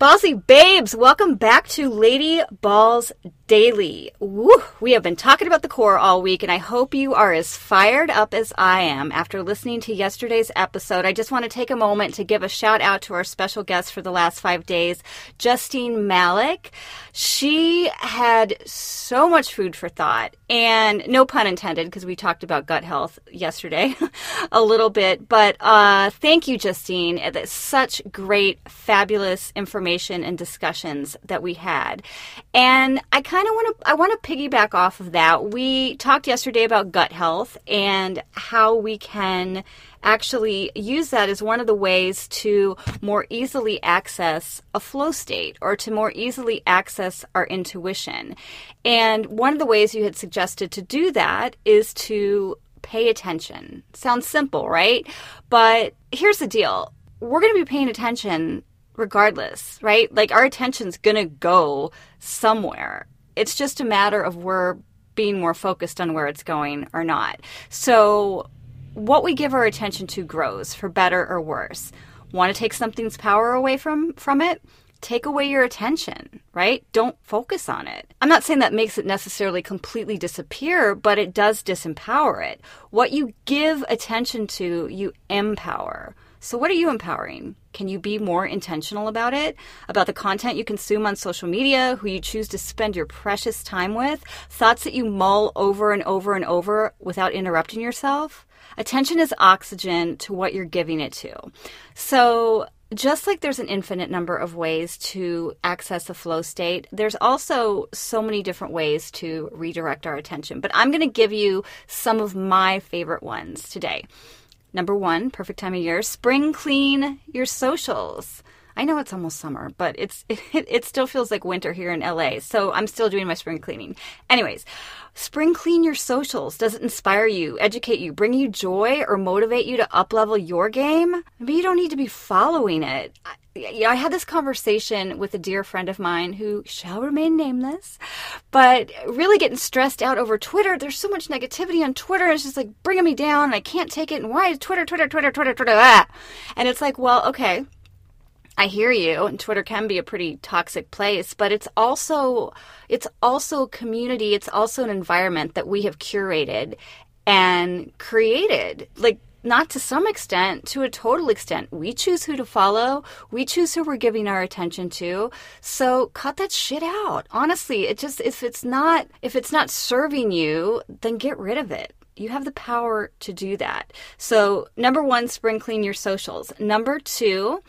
Ballsy babes, welcome back to Lady Balls Daily. Woo, we have been talking about the core all week, and I hope you are as fired up as I am after listening to yesterday's episode. I just want to take a moment to give a shout out to our special guest for the last five days, Justine Malik. She had so much food for thought, and no pun intended, because we talked about gut health yesterday a little bit. But uh, thank you, Justine. It's such great, fabulous information and discussions that we had. And I kind kind of want to I want to piggyback off of that. We talked yesterday about gut health and how we can actually use that as one of the ways to more easily access a flow state or to more easily access our intuition. And one of the ways you had suggested to do that is to pay attention. Sounds simple, right? But here's the deal. We're going to be paying attention regardless, right? Like our attention's going to go somewhere. It's just a matter of we're being more focused on where it's going or not. So, what we give our attention to grows for better or worse. Want to take something's power away from from it? Take away your attention, right? Don't focus on it. I'm not saying that makes it necessarily completely disappear, but it does disempower it. What you give attention to, you empower. So, what are you empowering? Can you be more intentional about it? About the content you consume on social media, who you choose to spend your precious time with, thoughts that you mull over and over and over without interrupting yourself? Attention is oxygen to what you're giving it to. So, just like there's an infinite number of ways to access a flow state, there's also so many different ways to redirect our attention. But I'm going to give you some of my favorite ones today. Number one, perfect time of year, spring clean your socials. I know it's almost summer, but it's it, it still feels like winter here in LA. So I'm still doing my spring cleaning. Anyways, spring clean your socials. Does it inspire you, educate you, bring you joy, or motivate you to uplevel your game? Maybe you don't need to be following it. I, I had this conversation with a dear friend of mine who shall remain nameless, but really getting stressed out over Twitter. There's so much negativity on Twitter. It's just like bringing me down, and I can't take it. And why is Twitter, Twitter, Twitter, Twitter, Twitter? Ah? And it's like, well, okay I hear you, and Twitter can be a pretty toxic place, but it's also it's also a community, it's also an environment that we have curated and created. Like not to some extent, to a total extent. We choose who to follow. We choose who we're giving our attention to. So cut that shit out. Honestly, it just if it's not if it's not serving you, then get rid of it. You have the power to do that. So, number 1, spring clean your socials. Number 2,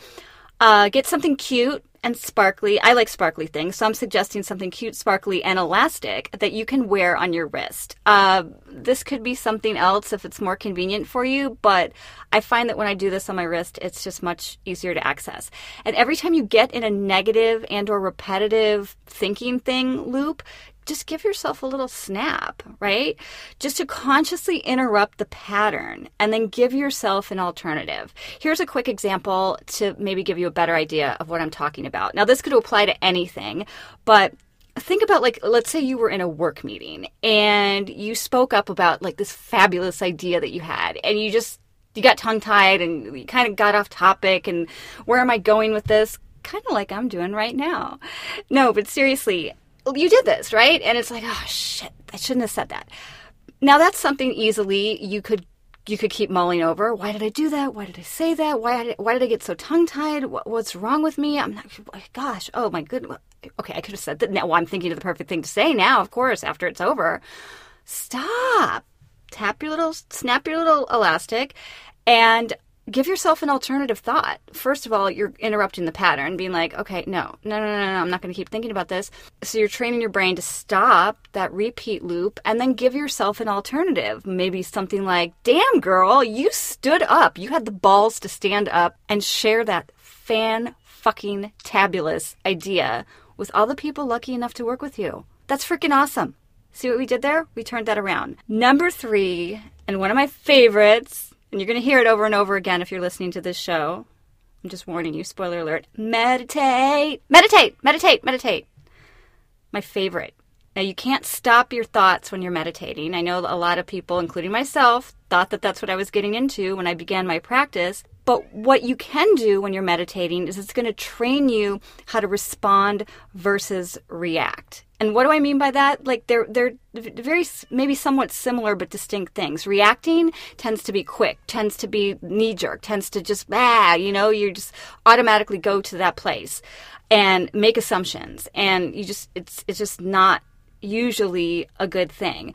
uh, get something cute and sparkly. I like sparkly things, so I'm suggesting something cute, sparkly, and elastic that you can wear on your wrist. Uh, this could be something else if it's more convenient for you, but I find that when I do this on my wrist, it's just much easier to access. And every time you get in a negative and or repetitive thinking thing loop, just give yourself a little snap, right? Just to consciously interrupt the pattern and then give yourself an alternative. Here's a quick example to maybe give you a better idea of what I'm talking about. Now, this could apply to anything, but think about like let's say you were in a work meeting and you spoke up about like this fabulous idea that you had and you just you got tongue tied and you kind of got off topic and where am I going with this? Kind of like I'm doing right now. No, but seriously, you did this, right? And it's like, oh shit, I shouldn't have said that. Now that's something easily you could you could keep mulling over. Why did I do that? Why did I say that? Why did, why did I get so tongue tied? What, what's wrong with me? I'm not. Oh gosh, oh my goodness. Okay, I could have said that. Now I'm thinking of the perfect thing to say. Now, of course, after it's over, stop. Tap your little, snap your little elastic, and give yourself an alternative thought. First of all, you're interrupting the pattern, being like, okay, no, no, no, no, no, I'm not going to keep thinking about this. So you're training your brain to stop that repeat loop and then give yourself an alternative. Maybe something like, damn, girl, you stood up. You had the balls to stand up and share that fan fucking tabulous idea with all the people lucky enough to work with you. That's freaking awesome. See what we did there? We turned that around. Number three, and one of my favorites, and you're going to hear it over and over again if you're listening to this show. I'm just warning you, spoiler alert. Meditate, meditate, meditate, meditate. My favorite. Now, you can't stop your thoughts when you're meditating. I know a lot of people, including myself, thought that that's what I was getting into when I began my practice. But what you can do when you're meditating is it's going to train you how to respond versus react. And what do I mean by that? Like they're they're very maybe somewhat similar but distinct things. Reacting tends to be quick, tends to be knee jerk, tends to just ah, you know, you just automatically go to that place and make assumptions and you just it's it's just not usually a good thing.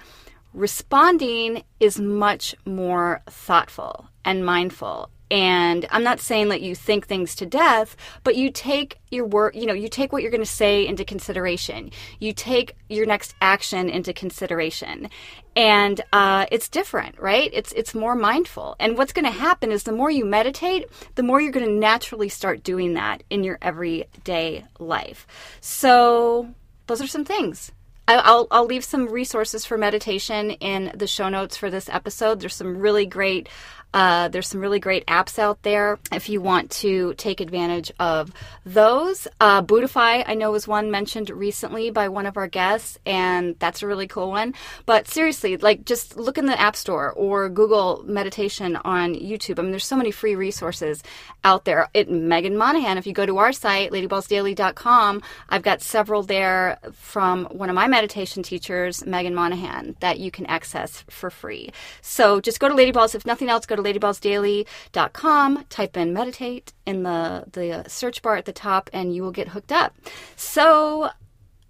Responding is much more thoughtful and mindful. And i'm not saying that you think things to death but you take your work you know you take what you're going to say into consideration. You take your next action into consideration. And uh, it's different right? It's it's more mindful. And what's going to happen is the more you meditate the more you're going to naturally start doing that in your everyday life. So those are some things. I'll, I'll leave some resources for meditation in the show notes for this episode. There's some really great uh, there's some really great apps out there if you want to take advantage of those. Uh, Buddhify, I know, was one mentioned recently by one of our guests, and that's a really cool one. But seriously, like just look in the App Store or Google meditation on YouTube. I mean, there's so many free resources out there. It, Megan Monahan, if you go to our site, ladyballsdaily.com, I've got several there from one of my meditation teachers, Megan Monahan, that you can access for free. So just go to Ladyballs. If nothing else, go to ladyballsdaily.com, type in meditate in the, the search bar at the top, and you will get hooked up. So,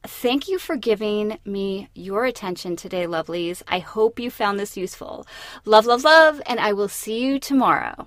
thank you for giving me your attention today, lovelies. I hope you found this useful. Love, love, love, and I will see you tomorrow.